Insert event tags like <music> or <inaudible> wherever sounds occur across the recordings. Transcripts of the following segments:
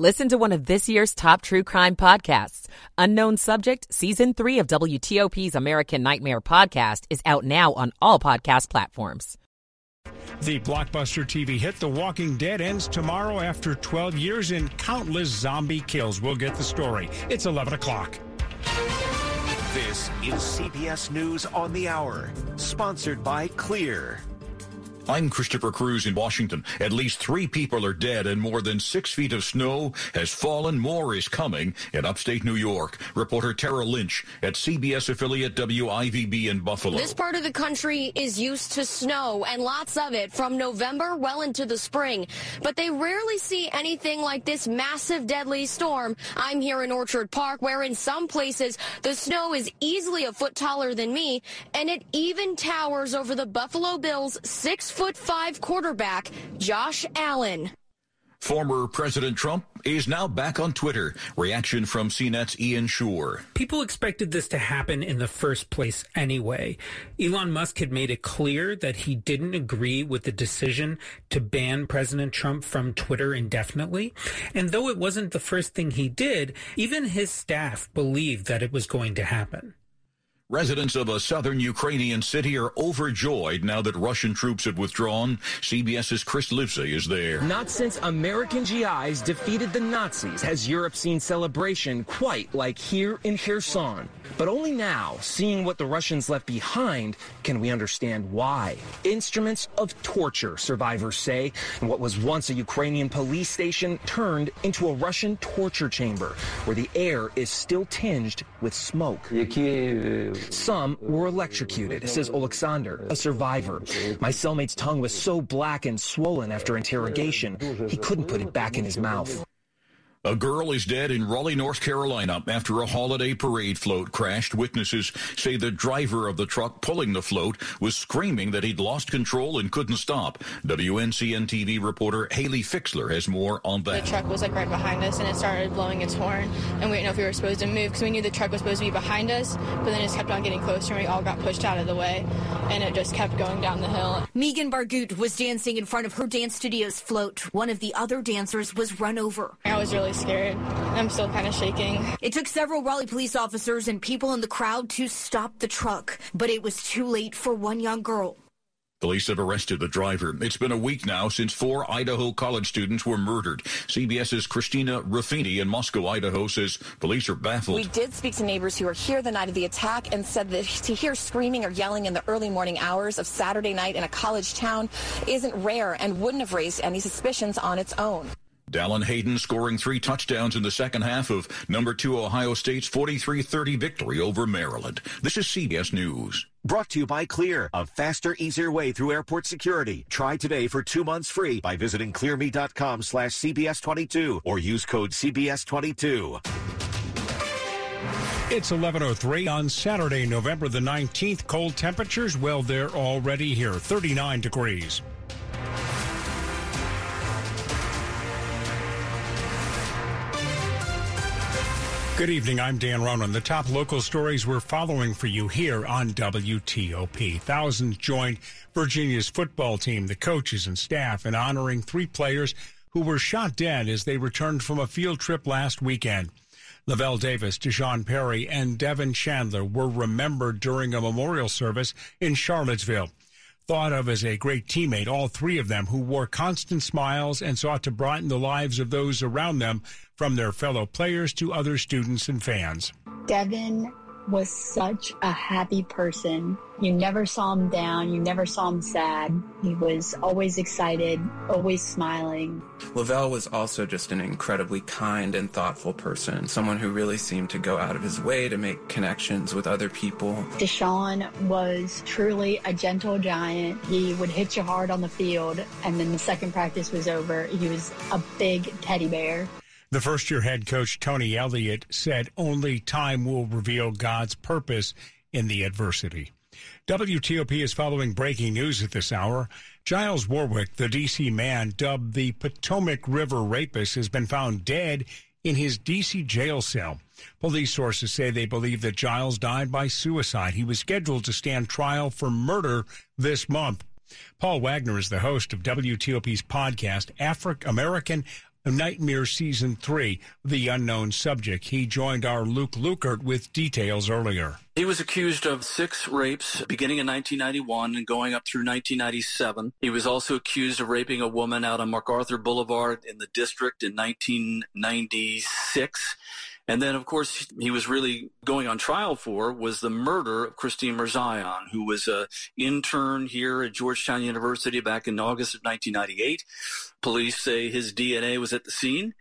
Listen to one of this year's top true crime podcasts. Unknown Subject, Season 3 of WTOP's American Nightmare podcast is out now on all podcast platforms. The blockbuster TV hit The Walking Dead ends tomorrow after 12 years in countless zombie kills. We'll get the story. It's 11 o'clock. This is CBS News on the Hour, sponsored by Clear. I'm Christopher Cruz in Washington. At least three people are dead and more than six feet of snow has fallen. More is coming in upstate New York. Reporter Tara Lynch at CBS affiliate WIVB in Buffalo. This part of the country is used to snow and lots of it from November well into the spring. But they rarely see anything like this massive deadly storm. I'm here in Orchard Park where in some places the snow is easily a foot taller than me and it even towers over the Buffalo Bills six foot five quarterback, Josh Allen. Former President Trump is now back on Twitter. Reaction from CNET's Ian Sherr. People expected this to happen in the first place anyway. Elon Musk had made it clear that he didn't agree with the decision to ban President Trump from Twitter indefinitely. And though it wasn't the first thing he did, even his staff believed that it was going to happen. Residents of a southern Ukrainian city are overjoyed now that Russian troops have withdrawn. CBS's Chris Livesay is there. Not since American GIs defeated the Nazis has Europe seen celebration quite like here in Kherson. But only now, seeing what the Russians left behind, can we understand why. Instruments of torture, survivors say, and what was once a Ukrainian police station turned into a Russian torture chamber, where the air is still tinged with smoke. Some were electrocuted, says Alexander, a survivor. My cellmate's tongue was so black and swollen after interrogation, he couldn't put it back in his mouth. A girl is dead in Raleigh, North Carolina after a holiday parade float crashed. Witnesses say the driver of the truck pulling the float was screaming that he'd lost control and couldn't stop. WNCN TV reporter Haley Fixler has more on that. The truck was like right behind us and it started blowing its horn and we didn't know if we were supposed to move because we knew the truck was supposed to be behind us, but then it just kept on getting closer and we all got pushed out of the way and it just kept going down the hill. Megan Bargut was dancing in front of her dance studio's float. One of the other dancers was run over. I was really scared. I'm still kind of shaking. It took several Raleigh police officers and people in the crowd to stop the truck, but it was too late for one young girl. Police have arrested the driver. It's been a week now since four Idaho college students were murdered. CBS's Christina Ruffini in Moscow, Idaho says police are baffled. We did speak to neighbors who were here the night of the attack and said that to hear screaming or yelling in the early morning hours of Saturday night in a college town isn't rare and wouldn't have raised any suspicions on its own. Dallan Hayden scoring three touchdowns in the second half of number two Ohio State's 43-30 victory over Maryland. This is CBS News. Brought to you by Clear, a faster, easier way through airport security. Try today for two months free by visiting clearme.com slash CBS22 or use code CBS22. It's 11.03 on Saturday, November the 19th. Cold temperatures, well, they're already here, 39 degrees. Good evening. I'm Dan Ronan. The top local stories we're following for you here on WTOP. Thousands joined Virginia's football team, the coaches and staff, in honoring three players who were shot dead as they returned from a field trip last weekend. Lavelle Davis, D'Sean Perry, and Devin Chandler were remembered during a memorial service in Charlottesville thought of as a great teammate, all three of them who wore constant smiles and sought to brighten the lives of those around them, from their fellow players to other students and fans. Devin was such a happy person. You never saw him down. You never saw him sad. He was always excited, always smiling. Lavelle was also just an incredibly kind and thoughtful person, someone who really seemed to go out of his way to make connections with other people. D'Sean was truly a gentle giant. He would hit you hard on the field, and then the second practice was over. He was a big teddy bear. The first year head coach Tony Elliott said only time will reveal God's purpose in the adversity. WTOP is following breaking news at this hour. Giles Warrick, the D.C. man dubbed the Potomac River rapist, has been found dead in his D.C. jail cell. Police sources say they believe that Giles died by suicide. He was scheduled to stand trial for murder this month. Paul Wagner is the host of WTOP's podcast, African American Nightmare Season 3, The Unknown Subject. He joined our Luke Lukert with details earlier. He was accused of six rapes beginning in 1991 and going up through 1997. He was also accused of raping a woman out on MacArthur Boulevard in the district in 1996. And then, of course, he was really going on trial for was the murder of Christine Mirzayan, who was an intern here at Georgetown University back in August of 1998. Police say his DNA was at the scene.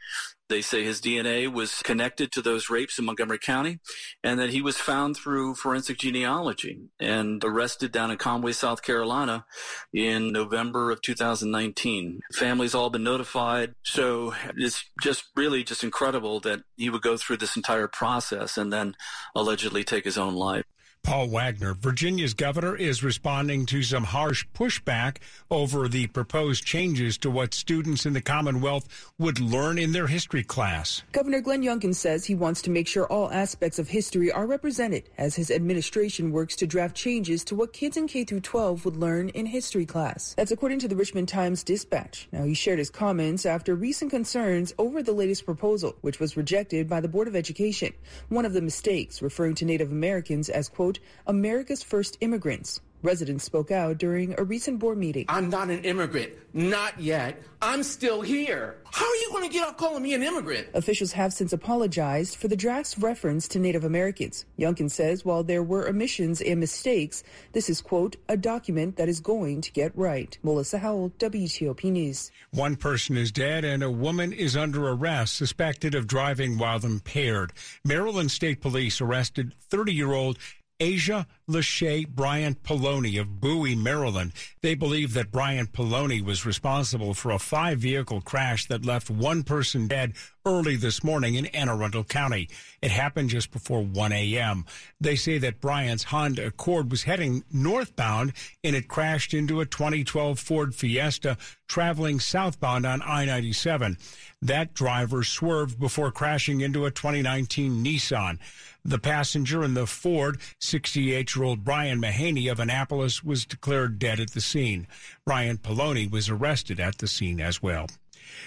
They say his DNA was connected to those rapes in Montgomery County and that he was found through forensic genealogy and arrested down in Conway, South Carolina in November of 2019. Family's all been notified. So it's just really just incredible that he would go through this entire process and then allegedly take his own life. Paul Wagner. Virginia's governor is responding to some harsh pushback over the proposed changes to what students in the Commonwealth would learn in their history class. Governor Glenn Youngkin says he wants to make sure all aspects of history are represented as his administration works to draft changes to what kids in K through 12 would learn in history class. That's according to the Richmond Times Dispatch. Now, he shared his comments after recent concerns over the latest proposal, which was rejected by the Board of Education. One of the mistakes, referring to Native Americans as, quote, quote, America's first immigrants. Residents spoke out during a recent board meeting. I'm not an immigrant. Not yet. I'm still here. How are you going to get off calling me an immigrant? Officials have since apologized for the draft's reference to Native Americans. Youngkin says while there were omissions and mistakes, this is, quote, a document that is going to get right. Melissa Howell, WTOP News. One person is dead and a woman is under arrest suspected of driving while impaired. Maryland State Police arrested 30 year old Asia Lachey Bryant Poloni of Bowie, Maryland. They believe that Bryant Poloni was responsible for a five vehicle crash that left one person dead early this morning in Anne Arundel County. It happened just before 1 a.m. They say that Bryant's Honda Accord was heading northbound and it crashed into a 2012 Ford Fiesta traveling southbound on I 97. That driver swerved before crashing into a 2019 Nissan. The passenger in the Ford, 68 year old Brian Mahaney of Annapolis, was declared dead at the scene. Bryant Poloni was arrested at the scene as well.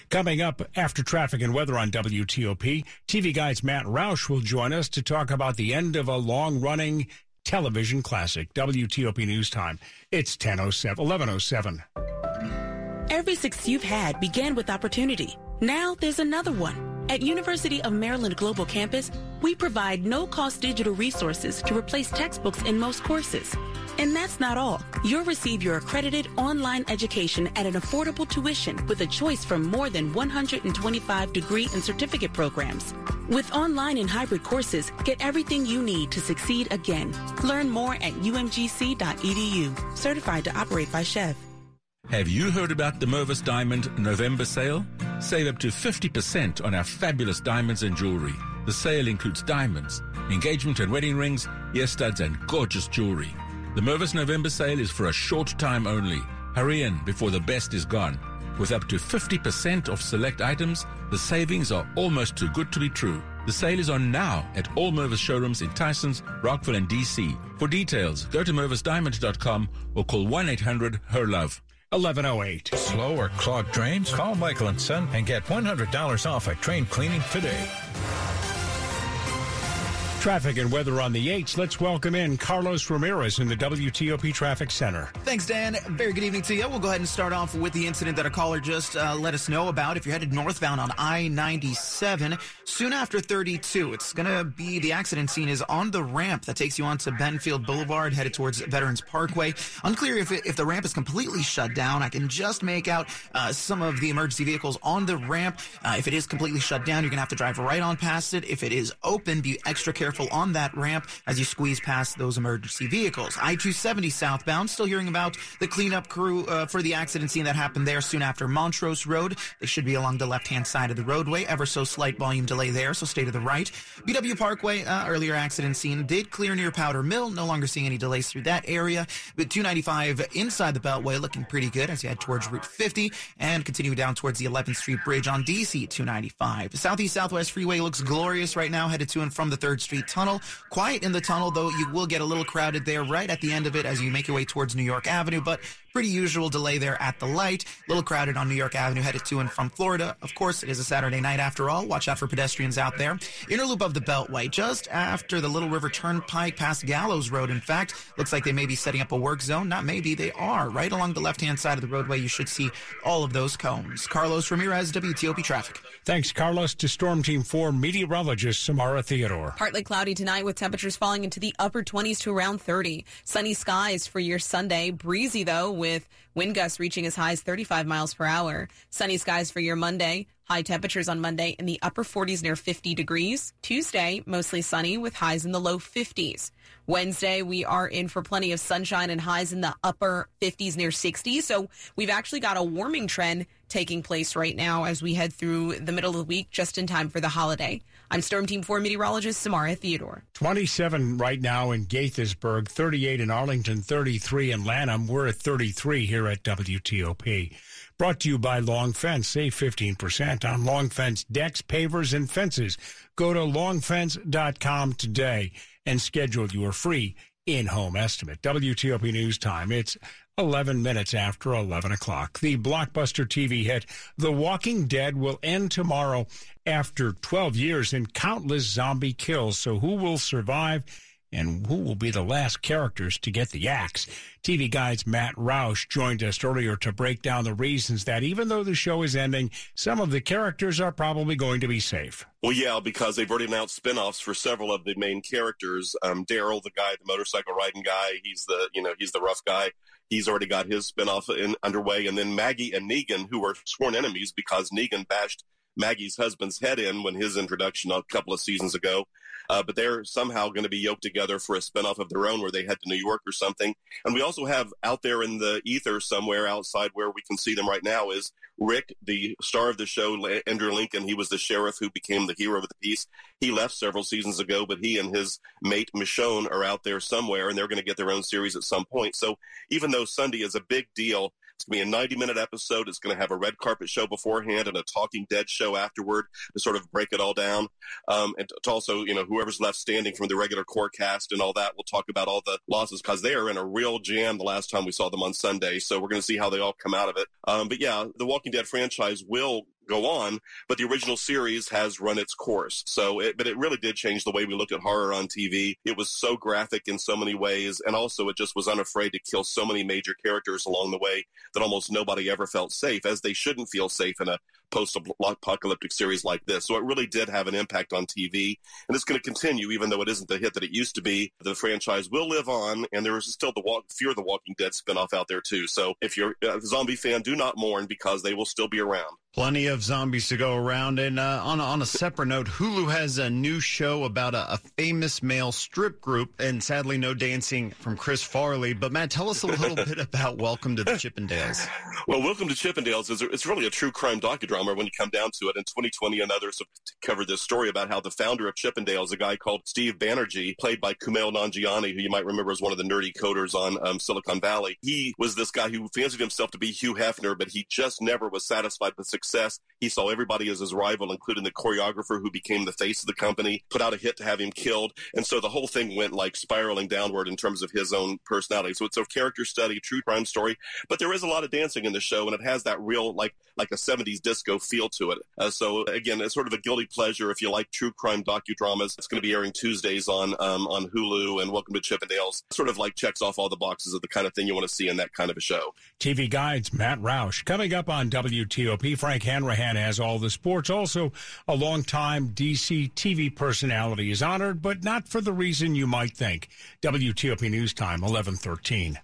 Coming up after traffic and weather on WTOP, TV Guide's Matt Roush will join us to talk about the end of a long running television classic. WTOP News Time. It's 1007, 1107. Every six you've had began with opportunity. Now there's another one at University of Maryland Global Campus, we provide no-cost digital resources to replace textbooks in most courses. And that's not all. You'll receive your accredited online education at an affordable tuition with a choice from more than 125 degree and certificate programs. With online and hybrid courses, get everything you need to succeed again. Learn more at umgc.edu. Certified to operate by SCHEV. Have you heard about the Mervis Diamond November sale? Save up to 50% on our fabulous diamonds and jewelry. The sale includes diamonds, engagement and wedding rings, ear studs, and gorgeous jewelry. The Mervis November sale is for a short time only. Hurry in before the best is gone. With up to 50% off select items, the savings are almost too good to be true. The sale is on now at all Mervis showrooms in Tysons, Rockville, and DC. For details, go to mervisdiamond.com or call 1-800-HER-LOVE. 1108. Slow or clogged drains? Call Michael and Son and get $100 off a drain cleaning today. Traffic and weather on the 8s. Let's welcome in Carlos Ramirez in the WTOP Traffic Center. Thanks, Dan. Very good evening to you. We'll go ahead and start off with the incident that a caller just uh, let us know about. If you're headed northbound on I 97, soon after 32, it's going to be the accident scene is on the ramp that takes you onto Benfield Boulevard, headed towards Veterans Parkway. Unclear if, it, if the ramp is completely shut down. I can just make out uh, some of the emergency vehicles on the ramp. Uh, if it is completely shut down, you're going to have to drive right on past it. If it is open, be extra careful careful on that ramp as you squeeze past those emergency vehicles. I-270 southbound, still hearing about the cleanup crew uh, for the accident scene that happened there soon after Montrose Road. They should be along the left-hand side of the roadway. Ever so slight volume delay there, so stay to the right. BW Parkway, uh, earlier accident scene, did clear near Powder Mill. No longer seeing any delays through that area. But 295 inside the Beltway looking pretty good as you head towards Route 50 and continue down towards the 11th Street Bridge on DC 295. The Southeast Southwest Freeway looks glorious right now, headed to and from the 3rd Street Tunnel. Quiet in the tunnel, though you will get a little crowded there right at the end of it as you make your way towards New York Avenue. But Pretty usual delay there at the light. A little crowded on New York Avenue headed to and from Florida. Of course, it is a Saturday night after all. Watch out for pedestrians out there. Inner loop of the Beltway, just after the Little River Turnpike past Gallows Road. In fact, looks like they may be setting up a work zone. Not maybe, they are. Right along the left-hand side of the roadway, you should see all of those cones. Carlos Ramirez, WTOP Traffic. Thanks, Carlos. To Storm Team 4 meteorologist Samara Theodore. Partly cloudy tonight with temperatures falling into the upper 20s to around 30. Sunny skies for your Sunday. Breezy, though, with Wind gusts reaching as high as 35 miles per hour. Sunny skies for your Monday. High temperatures on Monday in the upper 40s near 50 degrees. Tuesday, mostly sunny with highs in the low 50s. Wednesday, we are in for plenty of sunshine and highs in the upper 50s near 60. So we've actually got a warming trend taking place right now as we head through the middle of the week just in time for the holiday. I'm Storm Team 4 meteorologist Samara Theodore. 27 right now in Gaithersburg, 38 in Arlington, 33 in Lanham. We're at 33 here at WTOP. Brought to you by Long Fence. Save 15% on Long Fence decks, pavers, and fences. Go to longfence.com today and schedule your free in-home estimate. WTOP News Time. It's 11 minutes after 11 o'clock. The blockbuster TV hit The Walking Dead will end tomorrow after 12 years and countless zombie kills. So who will survive? And who will be the last characters to get the axe. TV Guide's Matt Roush joined us earlier to break down the reasons that even though the show is ending, some of the characters are probably going to be safe. Well, yeah, because they've already announced spin-offs for several of the main characters. Um, Daryl, the guy, the motorcycle riding guy, he's the, you know, he's the rough guy. He's already got his spin-off in, underway. And then Maggie and Negan, who were sworn enemies because Negan bashed Maggie's husband's head in when his introduction a couple of seasons ago. Uh, but they're somehow going to be yoked together for a spinoff of their own where they head to New York or something. And we also have out there in the ether somewhere outside where we can see them right now is Rick, the star of the show, Andrew Lincoln. He was the sheriff who became the hero of the piece. He left several seasons ago, but he and his mate Michonne are out there somewhere and they're going to get their own series at some point. So even though Sunday is a big deal, it's going to be a 90 minute episode. It's going to have a red carpet show beforehand and a Talking Dead show afterward to sort of break it all down. Um, and to also, you know, whoever's left standing from the regular core cast and all that, we'll talk about all the losses because they are in a real jam the last time we saw them on Sunday. So we're going to see how they all come out of it. Um, but yeah, the Walking Dead franchise will go on, but the original series has run its course. So, it, but it really did change the way we looked at horror on TV. It was so graphic in so many ways, and also it just was unafraid to kill so many major characters along the way that almost nobody ever felt safe, as they shouldn't feel safe in a post-apocalyptic series like this. So it really did have an impact on TV, and it's going to continue, even though it isn't the hit that it used to be. The franchise will live on, and there is still the walk, Fear of the Walking Dead spinoff out there too. So if you're a zombie fan, do not mourn because they will still be around. Plenty of zombies to go around. And uh, on, a, on a separate note, Hulu has a new show about a, a, famous male strip group, and sadly, no dancing from Chris Farley. But Matt, tell us a little <laughs> bit about Welcome to the Chippendales. Well, Welcome to Chippendales is it's really a true crime docudrama when you come down to it. In 2020, and others have covered this story about how the founder of Chippendales, a guy called Steve Banerjee, played by Kumail Nanjiani, who you might remember as one of the nerdy coders on um, Silicon Valley, he was this guy who fancied himself to be Hugh Hefner, but he just never was satisfied with success. He saw everybody as his rival, including the choreographer who became the face of the company, put out a hit to have him killed. And so the whole thing went like spiraling downward in terms of his own personality. So it's a character study, true crime story, but there is a lot of dancing in the show and it has that real, like, like a 70s disco feel to it. Uh, so again, it's sort of a guilty pleasure if you like true crime docudramas. It's going to be airing Tuesdays on, um, on Hulu and Welcome to Chippendales. Sort of like checks off all the boxes of the kind of thing you want to see in that kind of a show. TV Guides, Matt Roush. Coming up on WTOP, Frank Hanrahan Shanahan has all the sports. Also, a longtime DC TV personality is honored, but not for the reason you might think. WTOP News Time, 1113.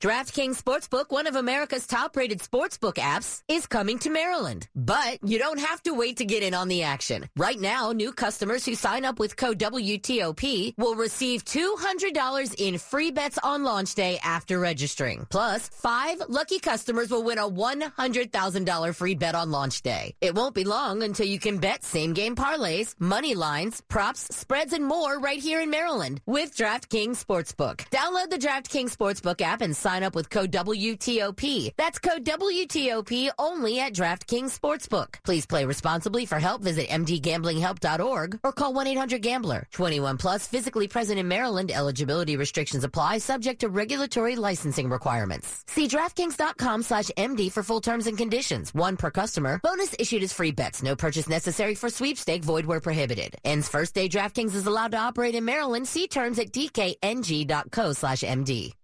DraftKings Sportsbook, one of America's top rated sportsbook apps, is coming to Maryland. But you don't have to wait to get in on the action. Right now, new customers who sign up with code WTOP will receive $200 in free bets on launch day after registering. Plus, five lucky customers will win a $100,000 free bet on launch day. It won't be long until you can bet same game parlays, money lines, props, spreads, and more right here in Maryland with DraftKings Sportsbook. Download the DraftKings Sportsbook app and sign sign up with code WTOP. That's code WTOP only at DraftKings Sportsbook. Please play responsibly. For help, visit mdgamblinghelp.org or call 1-800-GAMBLER. 21 plus, physically present in Maryland. Eligibility restrictions apply, subject to regulatory licensing requirements. See DraftKings.com slash MD for full terms and conditions. One per customer. Bonus issued as free bets. No purchase necessary for sweepstake. Void where prohibited. Ends first day DraftKings is allowed to operate in Maryland. See terms at dkng.co slash MD.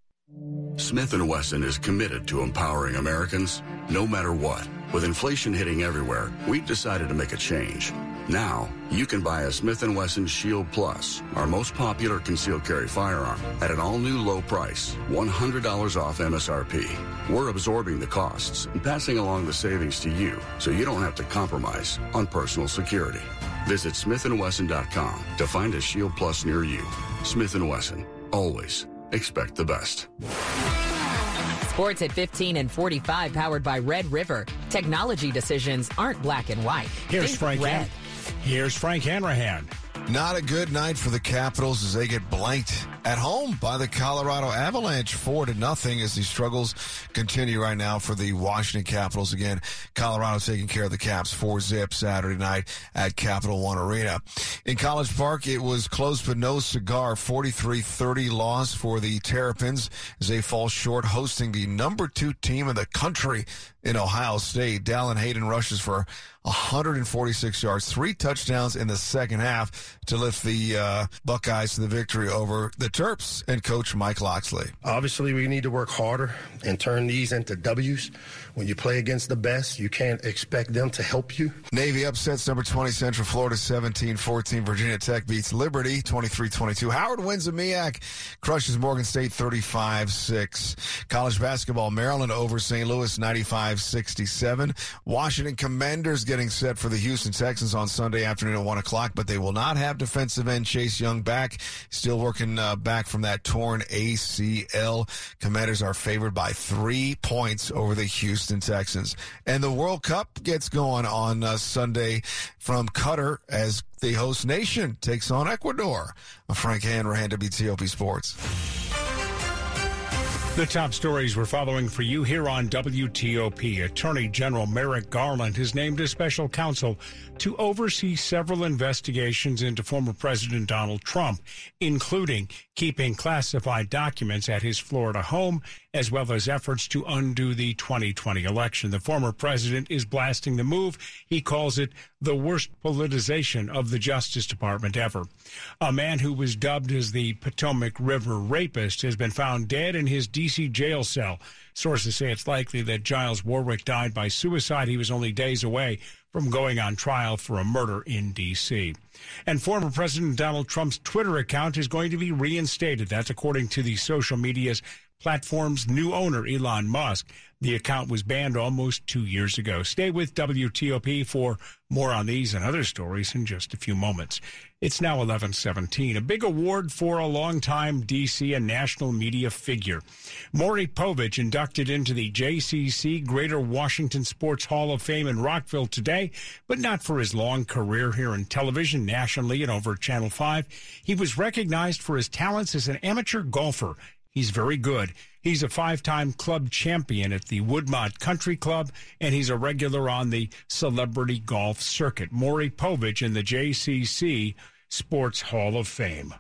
Smith & Wesson is committed to empowering Americans no matter what. With inflation hitting everywhere, we've decided to make a change. Now, you can buy a Smith & Wesson Shield Plus, our most popular concealed carry firearm, at an all-new low price, $100 off MSRP. We're absorbing the costs and passing along the savings to you so you don't have to compromise on personal security. Visit smithandwesson.com to find a Shield Plus near you. Smith & Wesson. Always expect the best. Sports at 15 and 45 powered by Red River. Technology decisions aren't black and white. Here's Think Frank. Red. Here's Frank Hanrahan. Not a good night for the Capitals as they get blanked at home by the Colorado Avalanche, four to nothing. As these struggles continue right now for the Washington Capitals. Again, Colorado taking care of the Caps four zip Saturday night at Capital One Arena. In College Park, it was close but no cigar. 43-30 loss for the Terrapins as they fall short, hosting the number two team in the country in Ohio State. Dallan Hayden rushes for 146 yards, three touchdowns in the second half to lift the uh, Buckeyes to the victory over the Terps and coach Mike Locksley. Obviously, we need to work harder and turn these into W's. When you play against the best, you can't expect them to help you. Navy upsets number 20 Central Florida 17-14. Virginia Tech beats Liberty 23-22. Howard wins a MEAC, crushes Morgan State 35-6. College basketball, Maryland over St. Louis 95-67. Washington Commanders getting set for the Houston Texans on Sunday afternoon at 1 o'clock, but they will not have defensive end Chase Young back. Still working uh, back from that torn ACL. Commanders are favored by three points over the Houston Texans. And the World Cup gets going on uh, Sunday from Qatar as the host nation takes on Ecuador. Frank Hanrahan, WTOP Sports. The top stories we're following for you here on WTOP. Attorney General Merrick Garland has named a special counsel to oversee several investigations into former President Donald Trump, including keeping classified documents at his Florida home, as well as efforts to undo the 2020 election. The former president is blasting the move. He calls it the worst politicization of the Justice Department ever. A man who was dubbed as the Potomac River rapist has been found dead in his D.C. jail cell. Sources say it's likely that Giles Warrick died by suicide. He was only days away from going on trial for a murder in D.C. And former President Donald Trump's Twitter account is going to be reinstated. That's according to the social media's platform's new owner, Elon Musk. The account was banned almost two years ago. Stay with WTOP for more on these and other stories in just a few moments. It's now 1117. A big award for a longtime DC and national media figure. Maury Povich inducted into the JCC Greater Washington Sports Hall of Fame in Rockville today, but not for his long career here in television nationally and over Channel 5. He was recognized for his talents as an amateur golfer. He's very good. He's a five time club champion at the Woodmont Country Club, and he's a regular on the celebrity golf circuit. Maury Povich in the JCC Sports Hall of Fame.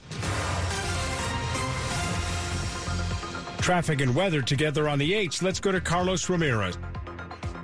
Traffic and weather together on the 8s. Let's go to Carlos Ramirez.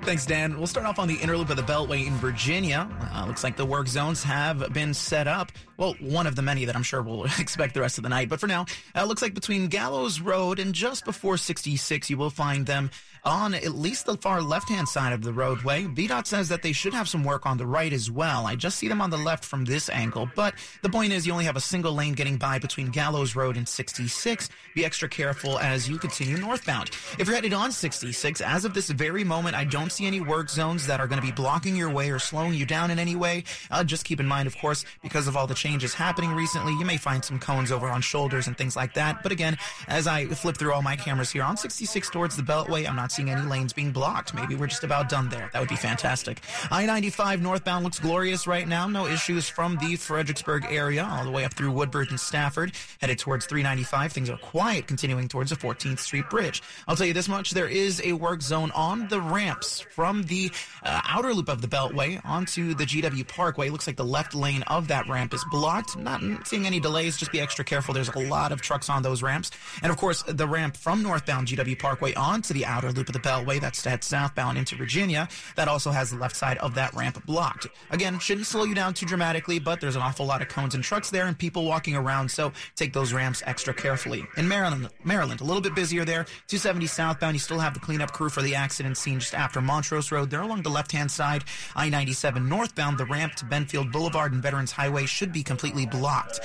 Thanks, Dan. We'll start off on the inner loop of the Beltway in Virginia. Uh, looks like the work zones have been set up. Well, one of the many that I'm sure we'll <laughs> expect the rest of the night. But for now, uh, looks like between Gallows Road and just before 66, you will find them on at least the far left-hand side of the roadway. VDOT says that they should have some work on the right as well. I just see them on the left from this angle. But the point is you only have a single lane getting by between Gallows Road and 66. Be extra careful as you continue northbound. If you're headed on 66, as of this very moment, I don't see any work zones that are going to be blocking your way or slowing you down in any way. Uh, just keep in mind, of course, because of all the changes happening recently, you may find some cones over on shoulders and things like that. But again, as I flip through all my cameras here on 66 towards the Beltway, I'm not not seeing any lanes being blocked. Maybe we're just about done there. That would be fantastic. I-95 northbound looks glorious right now. No issues from the Fredericksburg area all the way up through Woodbridge and Stafford. Headed towards 395. Things are quiet continuing towards the 14th Street Bridge. I'll tell you this much. There is a work zone on the ramps from the uh, outer loop of the Beltway onto the GW Parkway. It Looks like the left lane of that ramp is blocked. Not seeing any delays. Just be extra careful. There's a lot of trucks on those ramps. And of course, the ramp from northbound GW Parkway onto the outer loop of the Beltway, that's to head southbound into Virginia, that also has the left side of that ramp blocked. Again, shouldn't slow you down too dramatically, but there's an awful lot of cones and trucks there and people walking around, so take those ramps extra carefully. In Maryland, Maryland, a little bit busier there. 270 southbound, you still have the cleanup crew for the accident scene just after Montrose Road. They're along the left-hand side. I-97 northbound, the ramp to Benfield Boulevard and Veterans Highway should be completely blocked.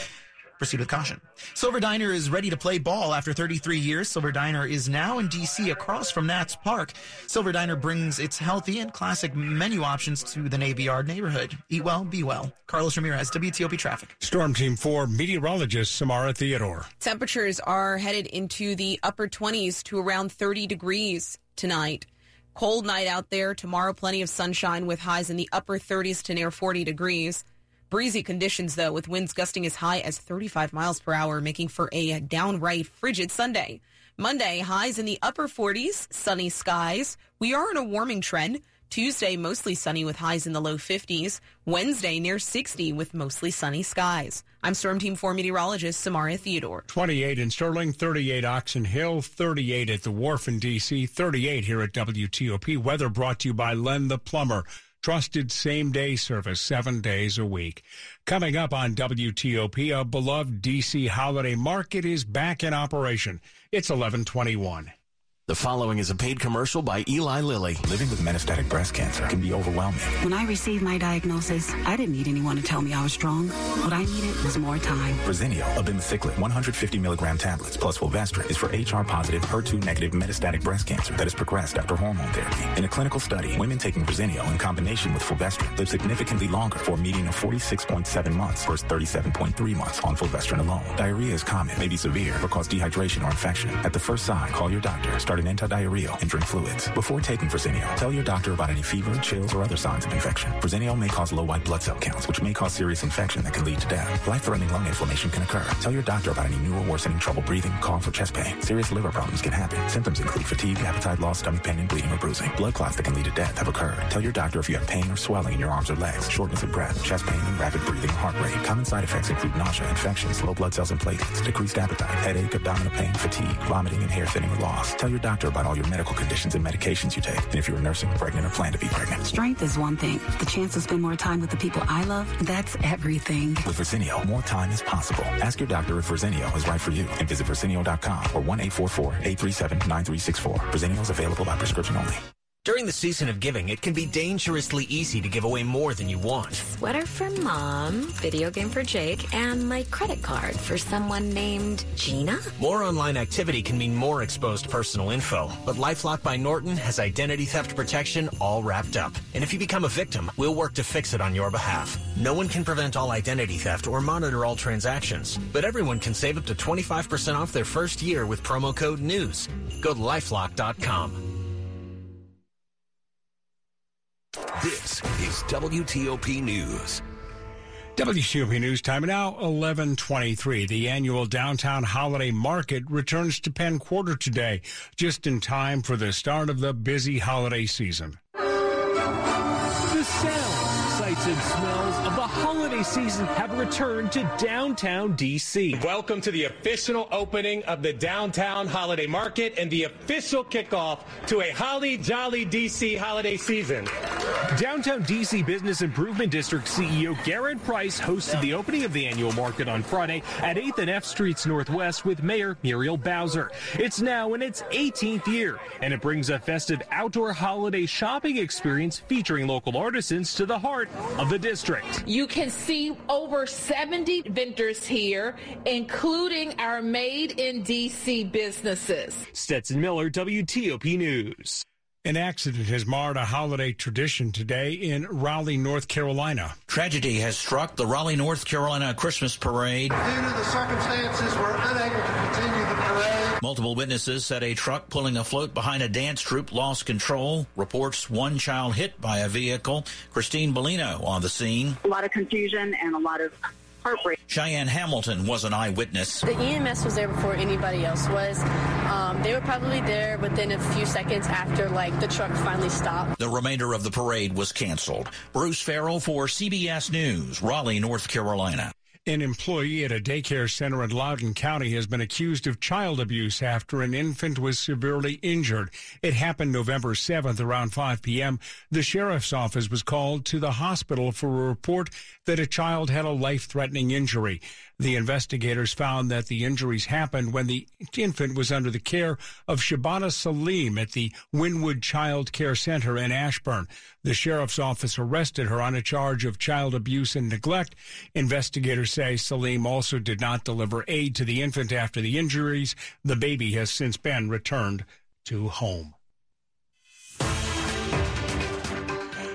Proceed with caution. Silver Diner is ready to play ball after 33 years. Silver Diner is now in D.C. across from Nats Park. Silver Diner brings its healthy and classic menu options to the Navy Yard neighborhood. Eat well, be well. Carlos Ramirez, WTOP Traffic. Storm Team 4 meteorologist Samara Theodore. Temperatures are headed into the upper 20s to around 30 degrees tonight. Cold night out there. Tomorrow, plenty of sunshine with highs in the upper 30s to near 40 degrees. Breezy conditions, though, with winds gusting as high as 35 miles per hour, making for a downright frigid Sunday. Monday, highs in the upper 40s, sunny skies. We are in a warming trend. Tuesday, mostly sunny with highs in the low 50s. Wednesday, near 60 with mostly sunny skies. I'm Storm Team 4 meteorologist Samara Theodore. 28 in Sterling, 38 Oxon Hill, 38 at the Wharf in D.C., 38 here at WTOP. Weather brought to you by Len the Plumber. Trusted same day service seven days a week. Coming up on WTOP, a beloved DC holiday market is back in operation. It's 1121. The following is a paid commercial by Eli Lilly. Living with metastatic breast cancer can be overwhelming. When I received my diagnosis, I didn't need anyone to tell me I was strong. What I needed was more time. Verzenio, abemaciclib, 150 milligram tablets plus fulvestrant is for HR positive, HER2 negative metastatic breast cancer that has progressed after hormone therapy. In a clinical study, women taking Verzenio in combination with fulvestrant live significantly longer for a median of 46.7 months versus 37.3 months on fulvestrant alone. Diarrhea is common, may be severe, or cause dehydration or infection. At the first sign, call your doctor. Start an anti-diarrheal and drink fluids. Before taking Verzenio, tell your doctor about any fever, chills, or other signs of infection. Verzenio may cause low white blood cell counts, which may cause serious infection that can lead to death. Life-threatening lung inflammation can occur. Tell your doctor about any new or worsening trouble breathing, cough, or chest pain. Serious liver problems can happen. Symptoms include fatigue, appetite loss, stomach pain, and bleeding or bruising. Blood clots that can lead to death have occurred. Tell your doctor if you have pain or swelling in your arms or legs, shortness of breath, chest pain, and rapid breathing heart rate. Common side effects include nausea, infections, low blood cells and platelets, decreased appetite, headache, abdominal pain, fatigue, vomiting, and hair thinning or loss. Tell your doctor about all your medical conditions and medications you take, and if you're nursing, pregnant, or plan to be pregnant. Strength is one thing. The chance to spend more time with the people I love, that's everything. With Verzenio, more time is possible. Ask your doctor if Verzenio is right for you and visit Verzenio.com or 1-844-837-9364. Verzenio is available by prescription only. During the season of giving, it can be dangerously easy to give away more than you want. Sweater for mom, video game for Jake, and my credit card for someone named Gina? More online activity can mean more exposed personal info, but LifeLock by Norton has identity theft protection all wrapped up. And if you become a victim, we'll work to fix it on your behalf. No one can prevent all identity theft or monitor all transactions, but everyone can save up to 25% off their first year with promo code NEWS. Go to lifelock.com. This is WTOP News. WTOP News time now 1123. The annual downtown holiday market returns to Penn Quarter today, just in time for the start of the busy holiday season. The sounds, sights, and smells of the holiday season have returned to downtown D.C. Welcome to the official opening of the downtown holiday market and the official kickoff to a holly jolly D.C. holiday season. Downtown D.C. Business Improvement District CEO Gerren Price hosted the opening of the annual market on Friday at 8th and F Streets Northwest with Mayor Muriel Bowser. It's now in its 18th year, and it brings a festive outdoor holiday shopping experience featuring local artisans to the heart of the district. You can see over 70 vendors here, including our made in DC businesses. Stetson Miller, WTOP News. An accident has marred a holiday tradition today in Raleigh, North Carolina. Tragedy has struck the Raleigh, North Carolina Christmas parade. Due to the circumstances, we're unable to continue the parade. Multiple witnesses said a truck pulling a float behind a dance troupe lost control. Reports one child hit by a vehicle. Christine Bellino on the scene. A lot of confusion and a lot of heartbreak. Cheyenne Hamilton was an eyewitness. The EMS was there before anybody else was. Um, they were probably there within a few seconds after like the truck finally stopped. The remainder of the parade was canceled. Bruce Farrell for CBS News, Raleigh, North Carolina. An employee at a daycare center in Loudoun County has been accused of child abuse after an infant was severely injured. It happened November 7th around 5 p.m. The sheriff's office was called to the hospital for a report that a child had a life-threatening injury. The investigators found that the injuries happened when the infant was under the care of Shabana Salim at the Winwood Child Care Center in Ashburn. The sheriff's office arrested her on a charge of child abuse and neglect. Investigators say Salim also did not deliver aid to the infant after the injuries. The baby has since been returned to home.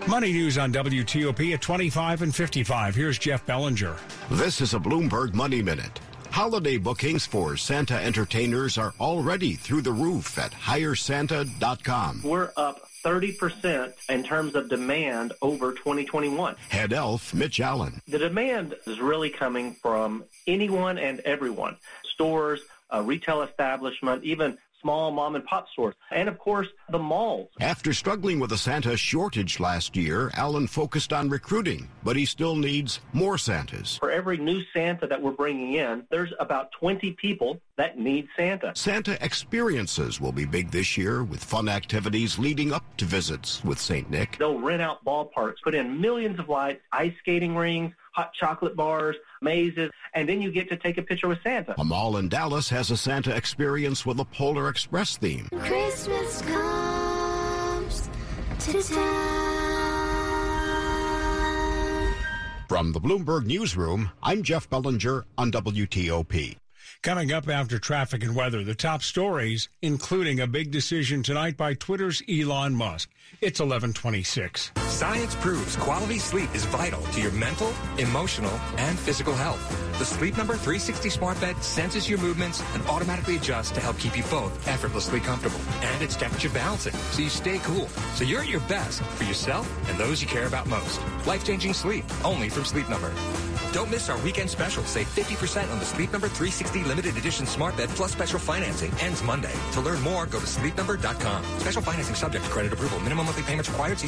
Money news on WTOP at 25 and 55. Here's Jeff Bellinger. This is a Bloomberg Money Minute. Holiday bookings for Santa entertainers are already through the roof at hiresanta.com. We're up 30% in terms of demand over 2021. Head elf Mitch Allen. The demand is really coming from anyone and everyone stores, uh, retail establishment, even small mom and pop stores, and of course, the malls. After struggling with a Santa shortage last year, Allen focused on recruiting, but he still needs more Santas. For every new Santa that we're bringing in, there's about 20 people that need Santa. Santa experiences will be big this year with fun activities leading up to visits with St. Nick. They'll rent out ballparks, put in millions of lights, ice skating rings, hot chocolate bars, mazes, and then you get to take a picture with Santa. A mall in Dallas has a Santa experience with a Polar Express theme. Christmas comes to town. From the Bloomberg Newsroom, I'm Jeff Bellinger on WTOP. Coming up after traffic and weather, the top stories, including a big decision tonight by Twitter's Elon Musk. It's 1126. Science proves quality sleep is vital to your mental, emotional, and physical health. The Sleep Number 360 smart bed senses your movements and automatically adjusts to help keep you both effortlessly comfortable. And it's temperature balancing, so you stay cool. So you're at your best for yourself and those you care about most. Life-changing sleep, only from Sleep Number. Don't miss our weekend special. Save 50% on the Sleep Number 360 limited edition smart bed plus special financing. Ends Monday. To learn more, go to sleepnumber.com. Special financing subject to credit approval. Minimum monthly payments required.